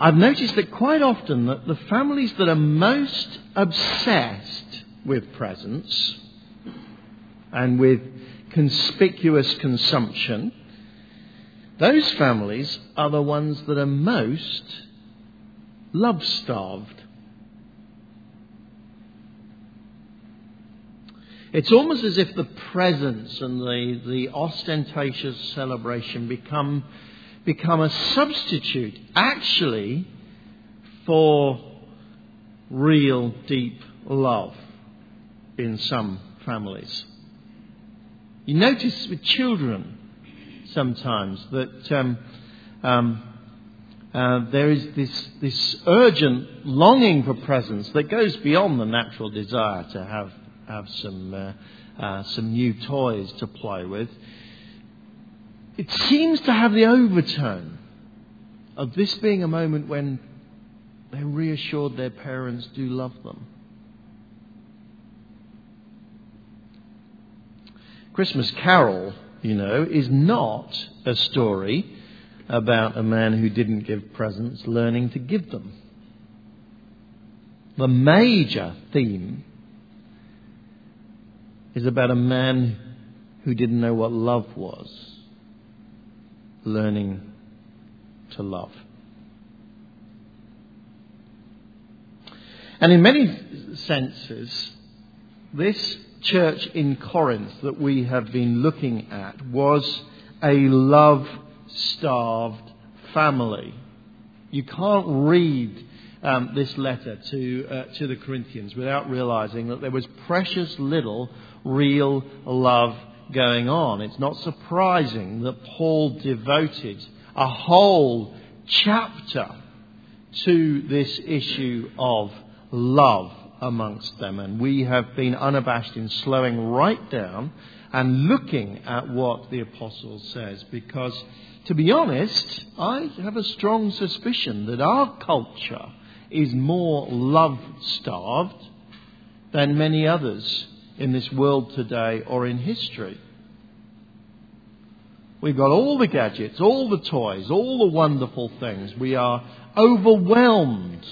I've noticed that quite often that the families that are most obsessed with presents and with conspicuous consumption, those families are the ones that are most love starved. It's almost as if the presents and the, the ostentatious celebration become, become a substitute, actually, for real deep love in some families. You notice with children sometimes that um, um, uh, there is this, this urgent longing for presence that goes beyond the natural desire to have have some, uh, uh, some new toys to play with. It seems to have the overtone of this being a moment when they're reassured their parents do love them. Christmas Carol, you know, is not a story about a man who didn't give presents learning to give them. The major theme is about a man who didn't know what love was, learning to love. And in many senses, this church in Corinth that we have been looking at was a love starved family. You can't read um, this letter to, uh, to the Corinthians without realizing that there was precious little real love going on. It's not surprising that Paul devoted a whole chapter to this issue of love amongst them. And we have been unabashed in slowing right down and looking at what the apostle says because, to be honest, I have a strong suspicion that our culture is more love starved than many others in this world today or in history. We've got all the gadgets, all the toys, all the wonderful things. We are overwhelmed.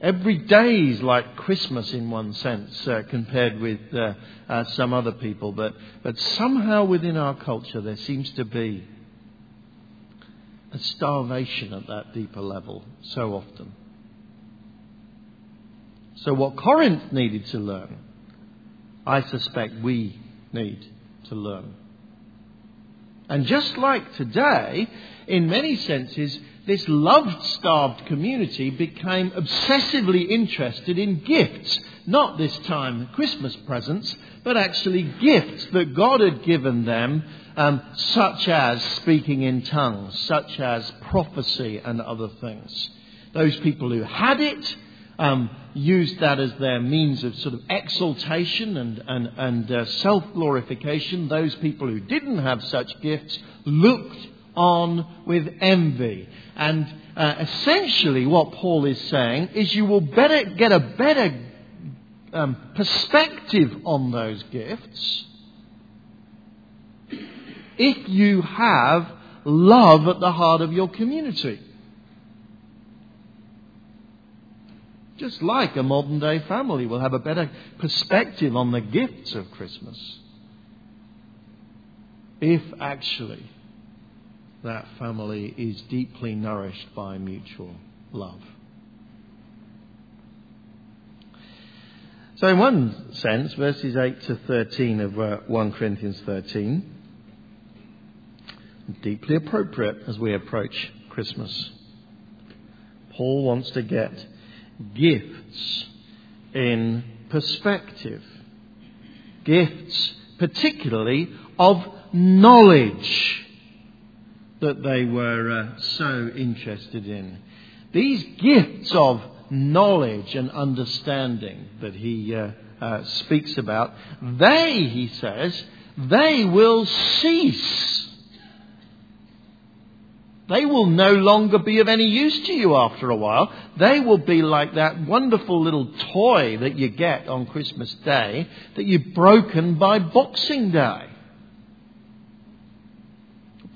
Every day is like Christmas in one sense uh, compared with uh, uh, some other people. But, but somehow within our culture there seems to be a starvation at that deeper level so often. So, what Corinth needed to learn I suspect we need to learn. And just like today, in many senses, this love starved community became obsessively interested in gifts. Not this time Christmas presents, but actually gifts that God had given them, um, such as speaking in tongues, such as prophecy, and other things. Those people who had it um, used that as their means of sort of exaltation and, and, and uh, self glorification. Those people who didn't have such gifts looked on with envy. And uh, essentially, what Paul is saying is you will better get a better um, perspective on those gifts if you have love at the heart of your community. Just like a modern day family will have a better perspective on the gifts of Christmas. If actually that family is deeply nourished by mutual love. So, in one sense, verses 8 to 13 of uh, 1 Corinthians 13, deeply appropriate as we approach Christmas. Paul wants to get gifts in perspective. Gifts, particularly of knowledge, that they were uh, so interested in. These gifts of knowledge and understanding that he uh, uh, speaks about, they, he says, they will cease they will no longer be of any use to you after a while. They will be like that wonderful little toy that you get on Christmas Day that you've broken by Boxing Day.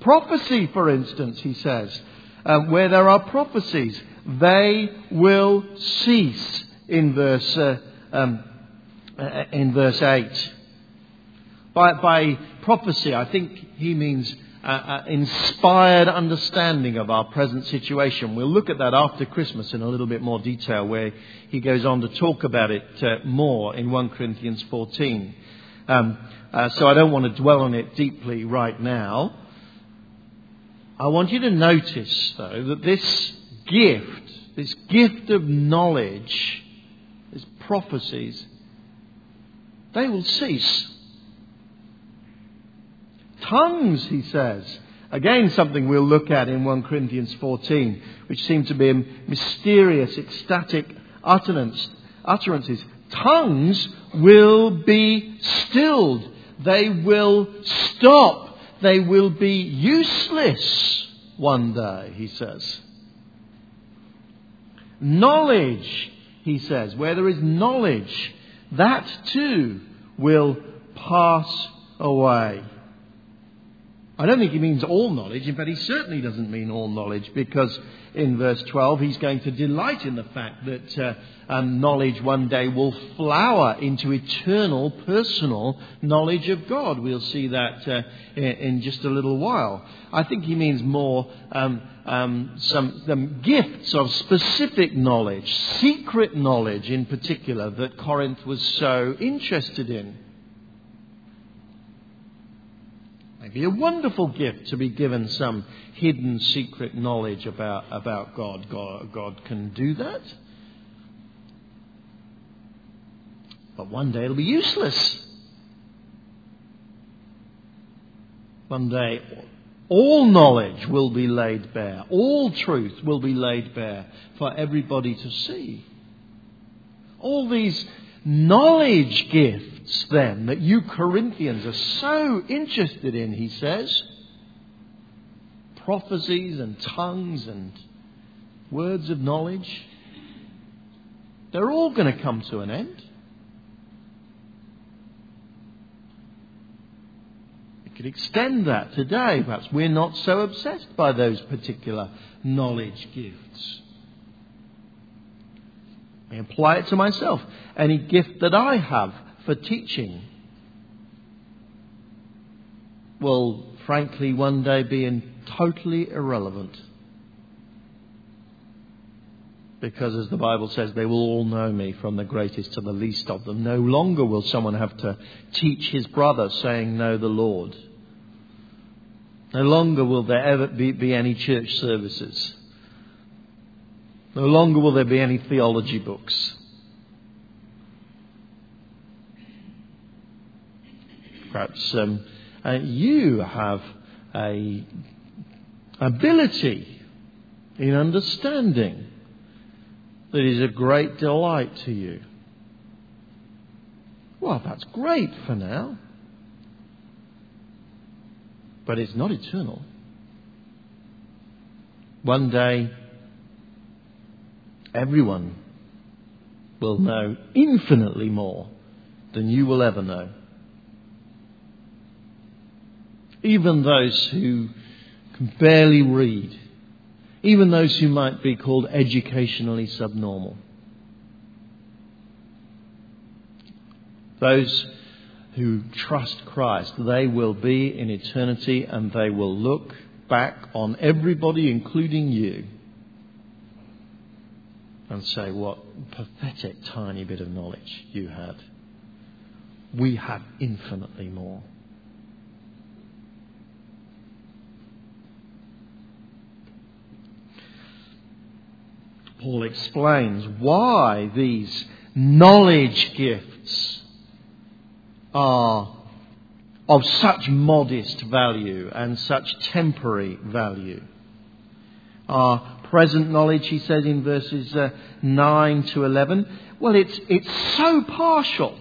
Prophecy, for instance, he says. uh, where there are prophecies, they will cease in verse, uh, um, uh, in verse 8. By, by prophecy, I think he means uh, inspired understanding of our present situation. We'll look at that after Christmas in a little bit more detail, where he goes on to talk about it uh, more in 1 Corinthians 14. Um, uh, so I don't want to dwell on it deeply right now. I want you to notice, though, that this gift, this gift of knowledge, these prophecies, they will cease. Tongues, he says. Again, something we'll look at in 1 Corinthians 14, which seem to be mysterious, ecstatic utterance, utterances. Tongues will be stilled. They will stop. They will be useless one day, he says. Knowledge, he says, where there is knowledge, that too will pass away. I don't think he means all knowledge. In fact, he certainly doesn't mean all knowledge because in verse 12 he's going to delight in the fact that uh, um, knowledge one day will flower into eternal, personal knowledge of God. We'll see that uh, in, in, just a little while. I think he means more um, um, some, some gifts of specific knowledge, secret knowledge in particular, that Corinth was so interested in. Be a wonderful gift to be given some hidden secret knowledge about, about God. God. God can do that. But one day it'll be useless. One day all knowledge will be laid bare. All truth will be laid bare for everybody to see. All these knowledge gifts, then, that you Corinthians are so interested in, he says. Prophecies and tongues and words of knowledge. They're all going to come to an end. We could extend that today. Perhaps we're not so obsessed by those particular knowledge gifts. I apply it to myself. Any gift that I have for teaching will, frankly, one day be in totally irrelevant. Because, as the Bible says, they will all know me from the greatest to the least of them. No longer will someone have to teach his brother, saying, Know the Lord. No longer will there ever be, be any church services. No longer will there be any theology books. Perhaps um, uh, you have a ability in understanding that is a great delight to you. Well, that's great for now. But it's not eternal. One day, everyone will know infinitely more than you will ever know. Even those who can barely read, even those who might be called educationally subnormal. Those who trust Christ, they will be in eternity and they will look back on everybody, including you, and say, What pathetic tiny bit of knowledge you had. We have infinitely more. Paul explains why these knowledge gifts are of such modest value and such temporary value. Our present knowledge, he says in verses uh, 9 to 11. Well, it's, it's so partial.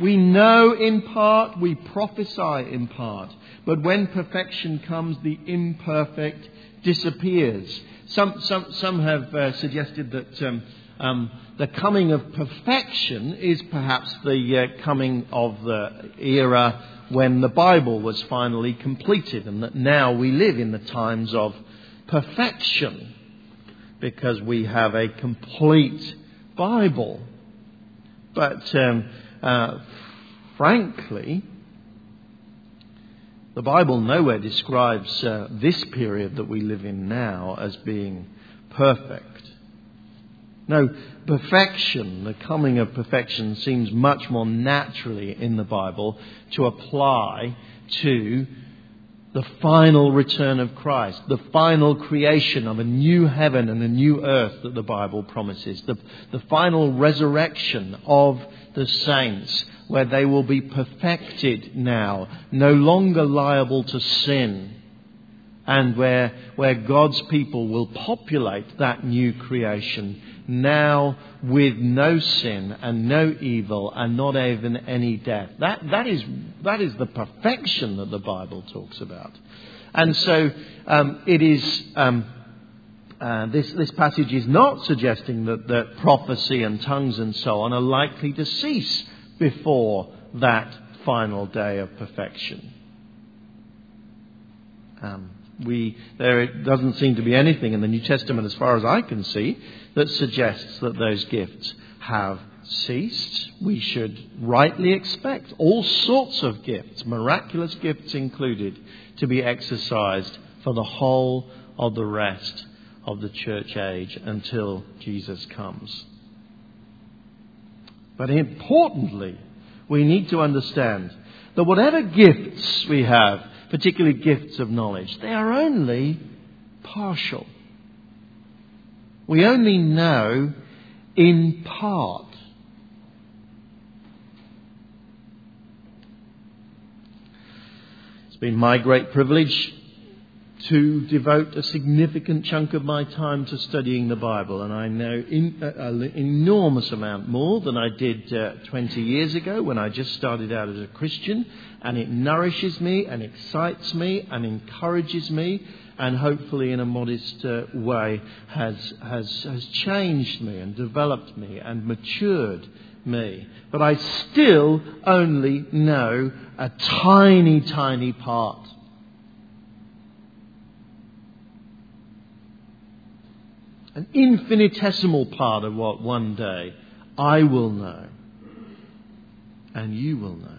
We know in part, we prophesy in part. But when perfection comes, the imperfect disappears. Some, some, some have uh, suggested that um, um, the coming of perfection is perhaps the uh, coming of the era when the Bible was finally completed, and that now we live in the times of perfection because we have a complete Bible. But um, uh, frankly, the Bible nowhere describes uh, this period that we live in now as being perfect. No, perfection, the coming of perfection, seems much more naturally in the Bible to apply to the final return of Christ, the final creation of a new heaven and a new earth that the Bible promises, the, the final resurrection of the saints, where they will be perfected now, no longer liable to sin, and where, where God's people will populate that new creation now with no sin and no evil and not even any death. That, that, is, that is the perfection that the Bible talks about. And so um, it is. Um, uh, this, this passage is not suggesting that, that prophecy and tongues and so on are likely to cease before that final day of perfection. Um, we, there doesn't seem to be anything in the New Testament, as far as I can see, that suggests that those gifts have ceased. We should rightly expect all sorts of gifts, miraculous gifts included, to be exercised for the whole of the rest of the church age until Jesus comes. But importantly, we need to understand that whatever gifts we have, particularly gifts of knowledge, they are only partial. We only know in part. It's been my great privilege to devote a significant chunk of my time to studying the Bible, and I know uh, an enormous amount more than I did uh, 20 years ago when I just started out as a Christian, and it nourishes me and excites me and encourages me, and hopefully, in a modest uh, way, has, has, has changed me and developed me and matured me. But I still only know a tiny, tiny part an infinitesimal part of what one day I will know and you will know.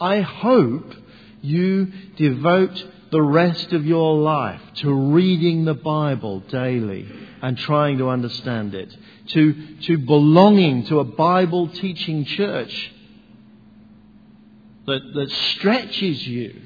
I hope you devote the rest of your life to reading the Bible daily and trying to understand it, to, to belonging to a Bible teaching church that, that stretches you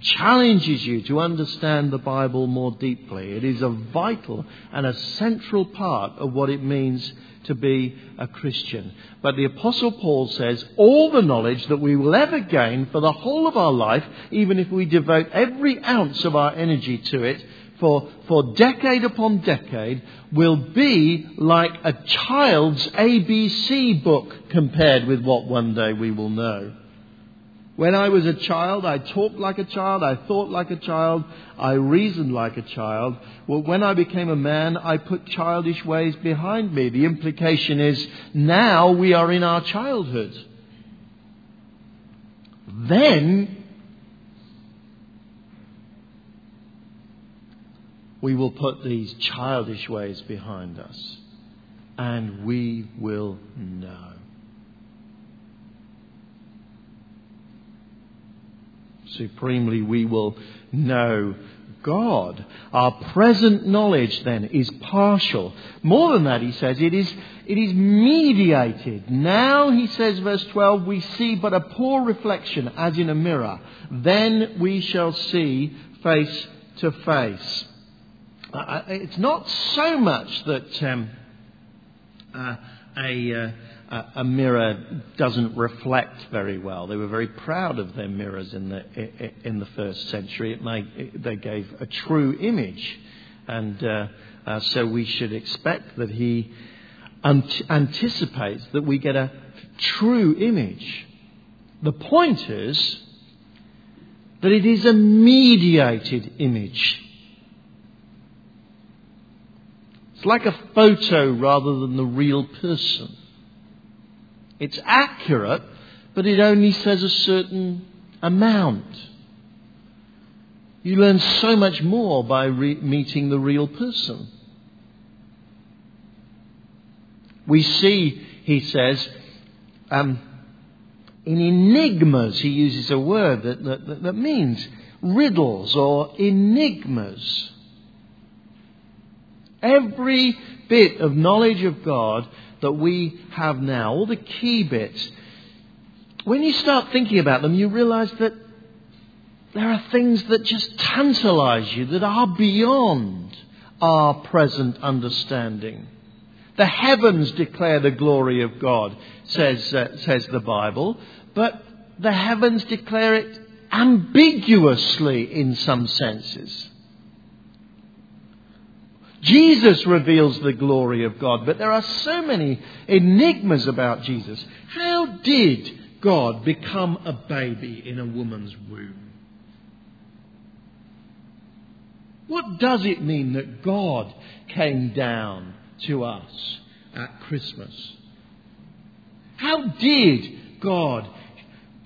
challenges you to understand the Bible more deeply. It is a vital and a central part of what it means to be a Christian. But the Apostle Paul says all the knowledge that we will ever gain for the whole of our life, even if we devote every ounce of our energy to it, for, for decade upon decade, will be like a child's ABC book compared with what one day we will know. When I was a child, I talked like a child, I thought like a child, I reasoned like a child. Well, when I became a man, I put childish ways behind me. The implication is now we are in our childhood. Then we will put these childish ways behind us and we will know. Supremely we will know God. Our present knowledge then is partial. More than that, he says, it is, it is mediated. Now, he says, verse 12, we see but a poor reflection as in a mirror. Then we shall see face to face. Uh, it's not so much that um, uh, a. Uh, a mirror doesn't reflect very well. They were very proud of their mirrors in the, in the first century. It they gave a true image. And uh, uh, so we should expect that he anticipates that we get a true image. The point is that it is a mediated image. It's like a photo rather than the real person. It's accurate, but it only says a certain amount. You learn so much more by re- meeting the real person. We see, he says, um, in enigmas, he uses a word that, that, that means riddles or enigmas. Every bit of knowledge of God that we have now, all the key bits, when you start thinking about them, you realize that there are things that just tantalize you, that are beyond our present understanding. The heavens declare the glory of God, says, uh, says the Bible, but the heavens declare it ambiguously in some senses. Jesus reveals the glory of God, but there are so many enigmas about Jesus. How did God become a baby in a woman's womb? What does it mean that God came down to us at Christmas? How did God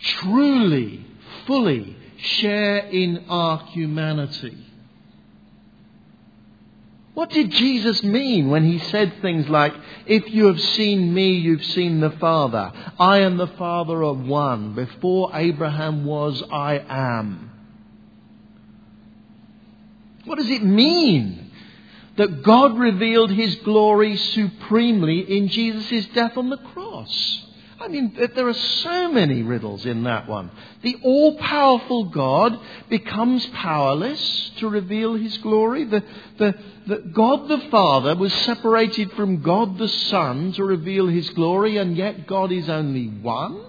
truly, fully share in our humanity? What did Jesus mean when he said things like, If you have seen me, you've seen the Father. I and the Father are one. Before Abraham was, I am. What does it mean that God revealed his glory supremely in Jesus' death on the cross? I mean, there are so many riddles in that one. The all powerful God becomes powerless to reveal his glory. The, the, the, God the Father was separated from God the Son to reveal his glory, and yet God is only one.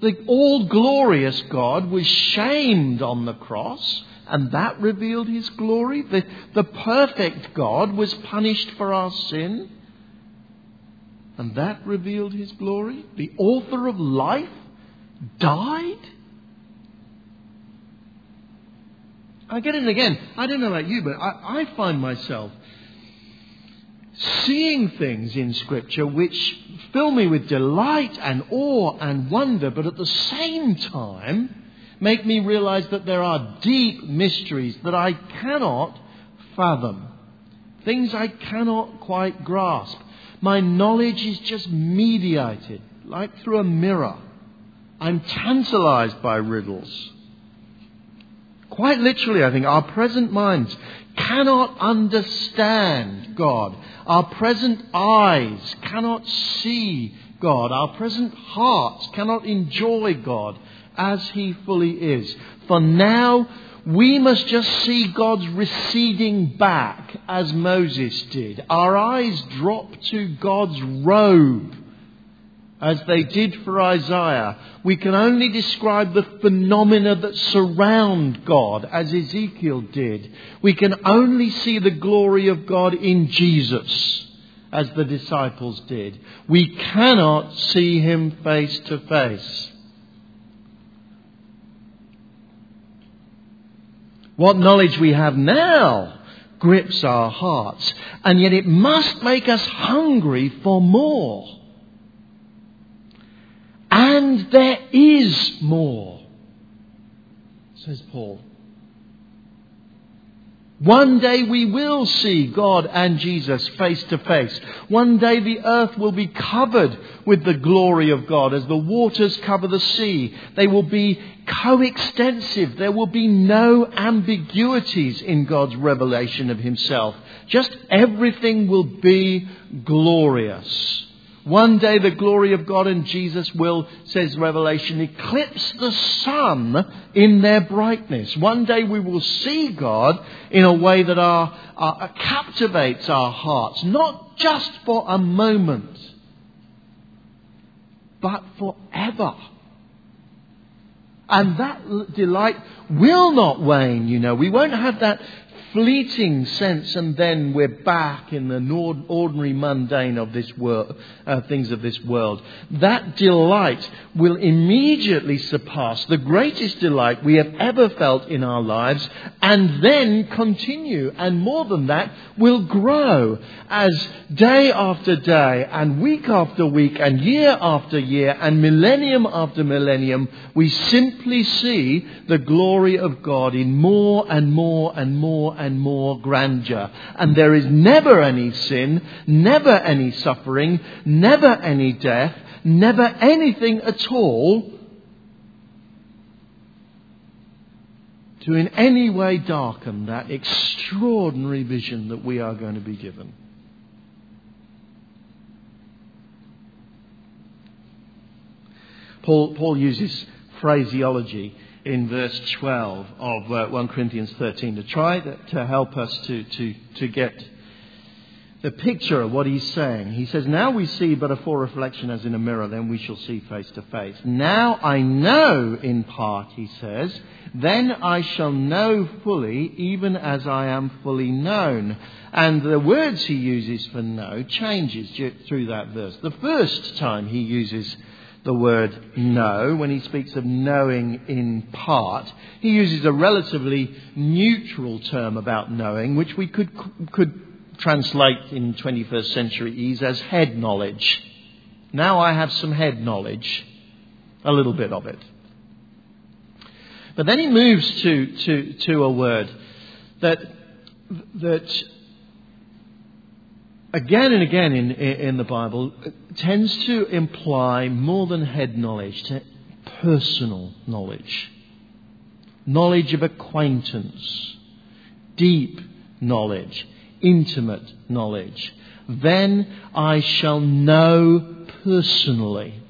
The all glorious God was shamed on the cross, and that revealed his glory. The, the perfect God was punished for our sin and that revealed his glory? The author of life died? I get it again. I don't know about you, but I, I find myself seeing things in Scripture which fill me with delight and awe and wonder, but at the same time make me realize that there are deep mysteries that I cannot fathom, things I cannot quite grasp. My knowledge is just mediated, like through a mirror. I'm tantalized by riddles. Quite literally, I think, our present minds cannot understand God. Our present eyes cannot see God. Our present hearts cannot enjoy God as He fully is. For now, we must just see God's receding back as Moses did. Our eyes drop to God's robe as they did for Isaiah. We can only describe the phenomena that surround God as Ezekiel did. We can only see the glory of God in Jesus as the disciples did. We cannot see him face to face. What knowledge we have now grips our hearts, and yet it must make us hungry for more. And there is more, says Paul. One day we will see God and Jesus face to face. One day the earth will be covered with the glory of God as the waters cover the sea. They will be coextensive. There will be no ambiguities in God's revelation of Himself. Just everything will be glorious. One day the glory of God and Jesus will, says Revelation, eclipse the sun in their brightness. One day we will see God in a way that our, our, uh, captivates our hearts, not just for a moment, but forever. And that delight will not wane, you know. We won't have that fleeting sense, and then we're back in the ordinary mundane of this world, uh, things of this world. That delight will immediately surpass the greatest delight we have ever felt in our lives, and then continue, and more than that, will grow as day after day, and week after week, and year after year, and millennium after millennium, we simply see the glory of God in more and more and more and more grandeur. And there is never any sin, never any suffering, never any death, never anything at all to in any way darken that extraordinary vision that we are going to be given. Paul, Paul uses phraseology in verse 12 of uh, 1 Corinthians 13 to try to, to help us to, to, to get the picture of what he's saying. He says, Now we see but a full reflection as in a mirror, then we shall see face to face. Now I know in part, he says, then I shall know fully, even as I am fully known. And the words he uses for know changes through that verse. The first time he uses the word know when he speaks of knowing in part. He uses a relatively neutral term about knowing, which we could, could translate in 21st century ease as head knowledge. Now I have some head knowledge, a little bit of it. But then he moves to, to, to a word that, that again and again in, in the Bible tends to imply more than head knowledge, to personal knowledge, knowledge of acquaintance, deep knowledge, intimate knowledge. Then I shall know personally,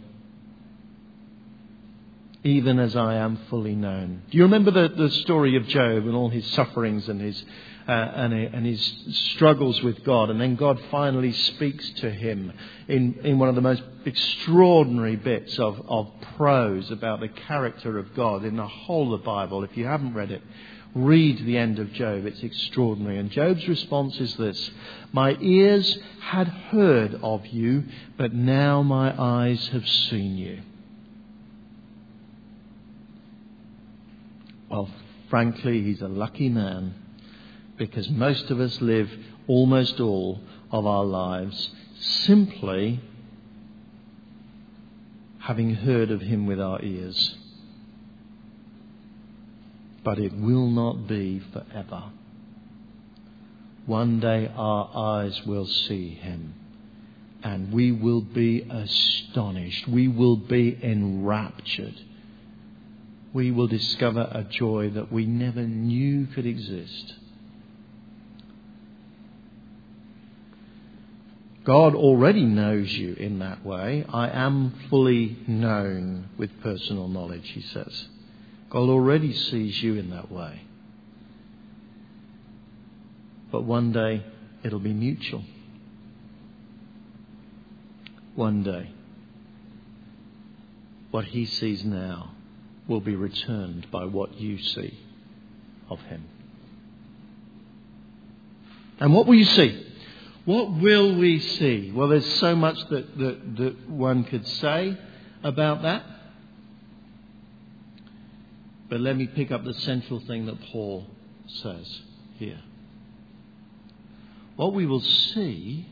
even as I am fully known. Do you remember the, the story of Job and all his sufferings and his uh, and, and, his struggles with God. And then God finally speaks to him in, in one of the most extraordinary bits of, of prose about the character of God in the whole of the Bible. If you haven't read it, read the end of Job. It's extraordinary. And Job's response is this My ears had heard of you, but now my eyes have seen you. Well, frankly, he's a lucky man because most of us live almost all of our lives simply having heard of him with our ears. But it will not be forever. One day our eyes will see him and we will be astonished. We will be enraptured. We will discover a joy that we never knew could exist. God already knows you in that way. I am fully known with personal knowledge, he says. God already sees you in that way. But one day it'll be mutual. One day, what he sees now will be returned by what you see of him. And what will you see? What will we see? Well, there's so much that, that, that one could say about that. But let me pick up the central thing that Paul says here. What we will see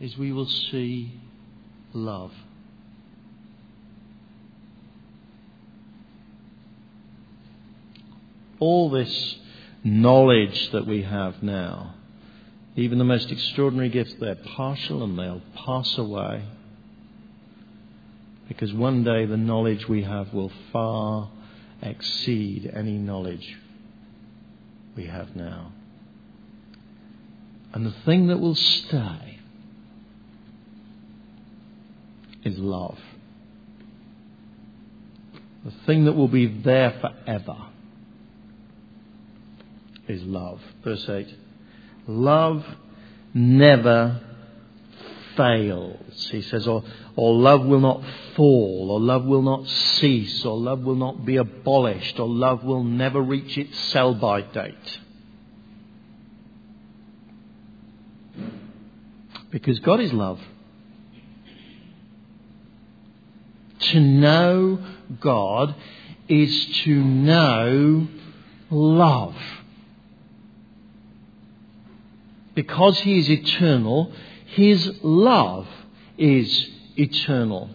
is we will see love. All this knowledge that we have now even the most extraordinary gifts, they're partial and they'll pass away. Because one day the knowledge we have will far exceed any knowledge we have now. And the thing that will stay is love. The thing that will be there forever is love. Verse 8. Love never fails. He says, or, or love will not fall, or love will not cease, or love will not be abolished, or love will never reach its sell by date. Because God is love. To know God is to know love. Because He is eternal, His love is eternal.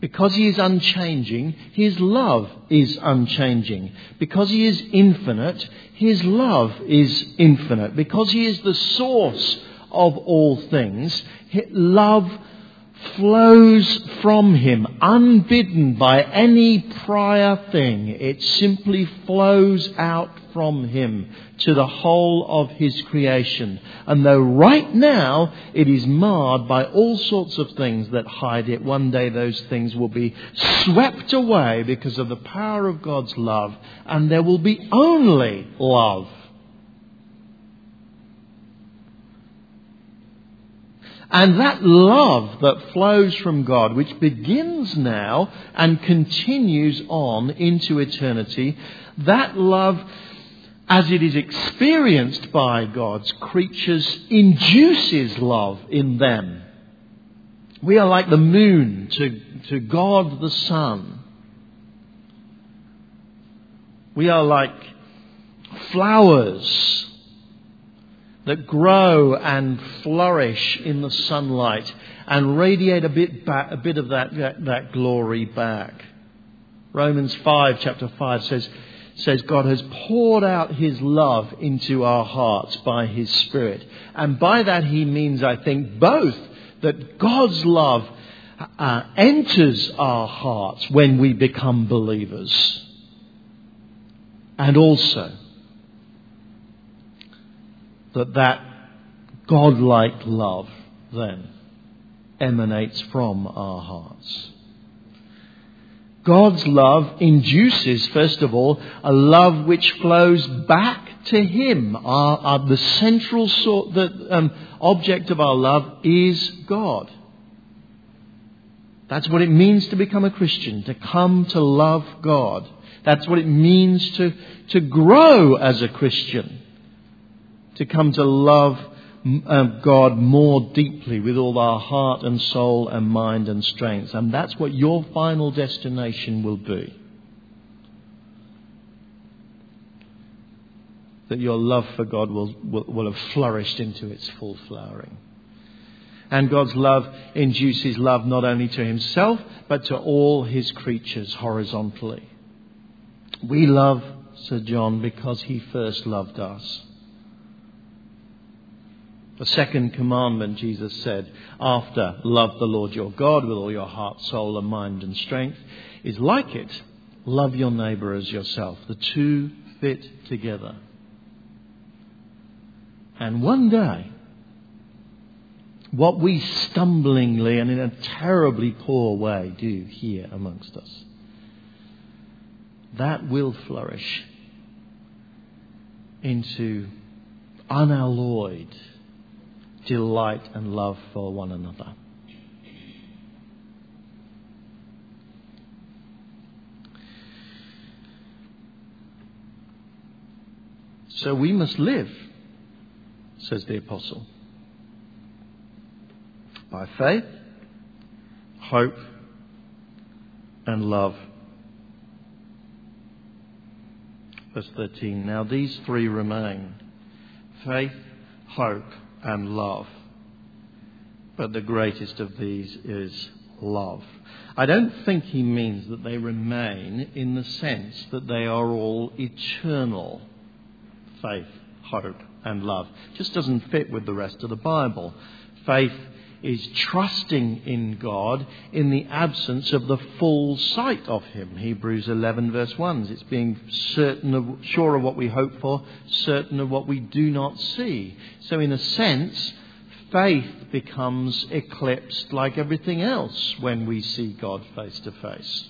Because He is unchanging, His love is unchanging. Because He is infinite, His love is infinite. Because He is the source of all things, love flows from him unbidden by any prior thing. It simply flows out from him to the whole of his creation. And though right now it is marred by all sorts of things that hide it, one day those things will be swept away because of the power of God's love and there will be only love. And that love that flows from God, which begins now and continues on into eternity, that love, as it is experienced by God's creatures, induces love in them. We are like the moon to, to God the sun. We are like flowers that grow and flourish in the sunlight and radiate a bit, back, a bit of that, that, that glory back. Romans 5, chapter 5 says, says God has poured out His love into our hearts by His Spirit. And by that He means, I think, both that God's love uh, enters our hearts when we become believers. And also that that godlike love then emanates from our hearts. God's love induces, first of all, a love which flows back to Him. Our, our, the central sort, the um, object of our love is God. That's what it means to become a Christian, to come to love God. That's what it means to, to grow as a Christian to come to love um, God more deeply with all our heart and soul and mind and strength. And that's what your final destination will be. That your love for God will, will, will have flourished into its full flowering. And God's love induces love not only to himself, but to all his creatures horizontally. We love Sir John because he first loved us. The second commandment, Jesus said, after love the Lord your God with all your heart, soul, and mind and strength, is like it love your neighbour as yourself. The two fit together. And one day, what we stumblingly and in a terribly poor way do here amongst us, that will flourish into unalloyed delight and love for one another. So we must live, says the Apostle, by faith, hope, and love. Verse 13. Now these three remain faith, hope, and love. But the greatest of these is love. I don't think he means that they remain in the sense that they are all eternal faith, hope, and love. It just doesn't fit with the rest of the Bible. Faith is trusting in God in the absence of the full sight of Him. Hebrews 11, verse 1. It's being certain of, sure of what we hope for, certain of what we do not see. So, in a sense, faith becomes eclipsed like everything else when we see God face to face.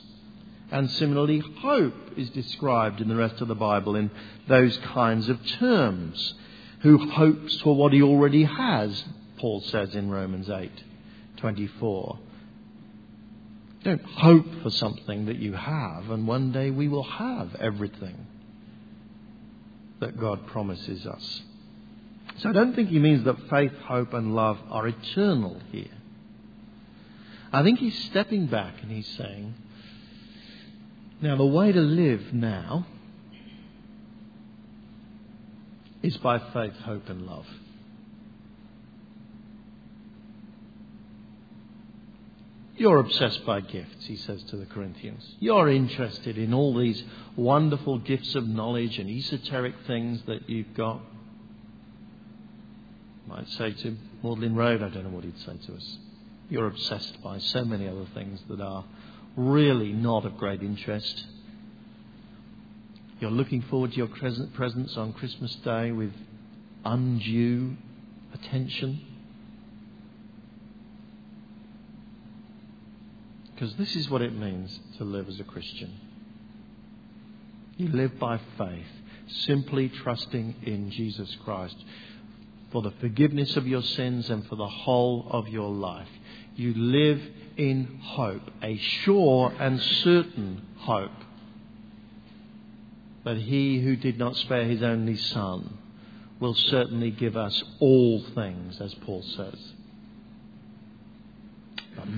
And similarly, hope is described in the rest of the Bible in those kinds of terms. Who hopes for what he already has, Paul says in Romans 8:24. Don't hope for something that you have, and one day we will have everything that God promises us. So I don't think he means that faith, hope, and love are eternal here. I think he's stepping back and he's saying, now the way to live now is by faith, hope, and love. You're obsessed by gifts, he says to the Corinthians. You're interested in all these wonderful gifts of knowledge and esoteric things that you've got. Might say to Magdalen Road, I don't know what he'd say to us. You're obsessed by so many other things that are really not of great interest. You're looking forward to your presents on Christmas Day with undue attention. Because this is what it means to live as a Christian. You live by faith, simply trusting in Jesus Christ for the forgiveness of your sins and for the whole of your life. You live in hope, a sure and certain hope that he who did not spare his only son will certainly give us all things, as Paul says.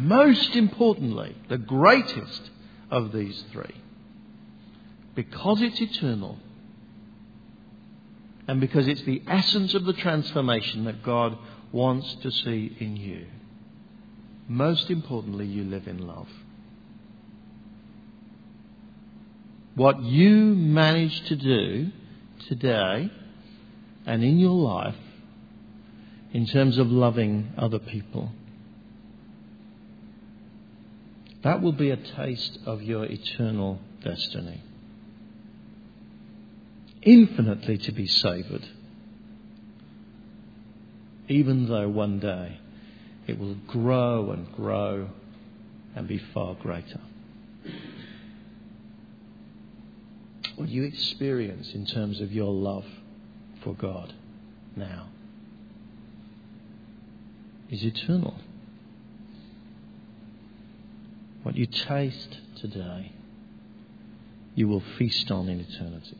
Most importantly, the greatest of these three, because it's eternal and because it's the essence of the transformation that God wants to see in you, most importantly, you live in love. What you manage to do today and in your life in terms of loving other people that will be a taste of your eternal destiny. Infinitely to be savoured, even though one day it will grow and grow and be far greater. What you experience in terms of your love for God now is eternal. What you taste today, you will feast on in eternity.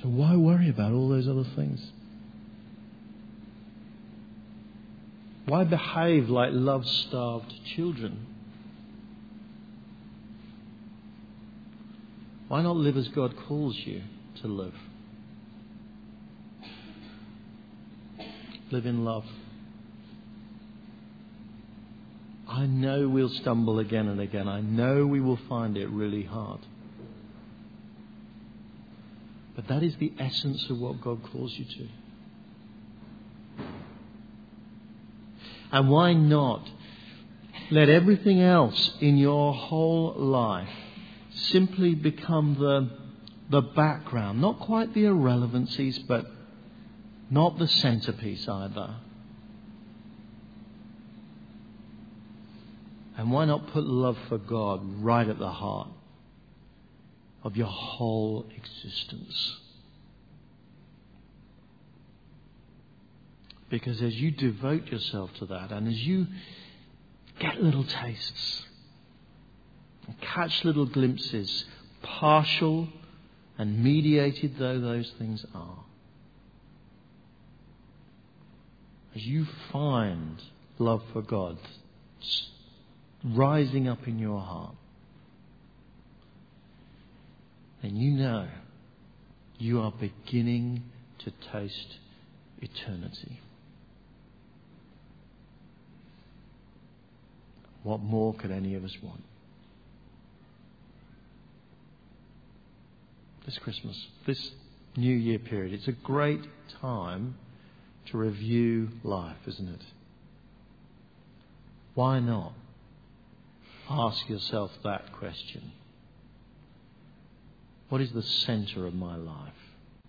So why worry about all those other things? Why behave like love starved children? Why not live as God calls you to live? Live in love. I know we'll stumble again and again. I know we will find it really hard. But that is the essence of what God calls you to. And why not let everything else in your whole life simply become the, the background? Not quite the irrelevancies, but not the centerpiece either. And why not put love for God right at the heart of your whole existence? Because as you devote yourself to that and as you get little tastes, catch little glimpses, partial and mediated though those things are, as you find love for God rising up in your heart, then you know you are beginning to taste eternity. What more could any of us want? This Christmas, this New Year period, it's a great time to review life, isn't it? Why not? Ask yourself that question What is the center of my life?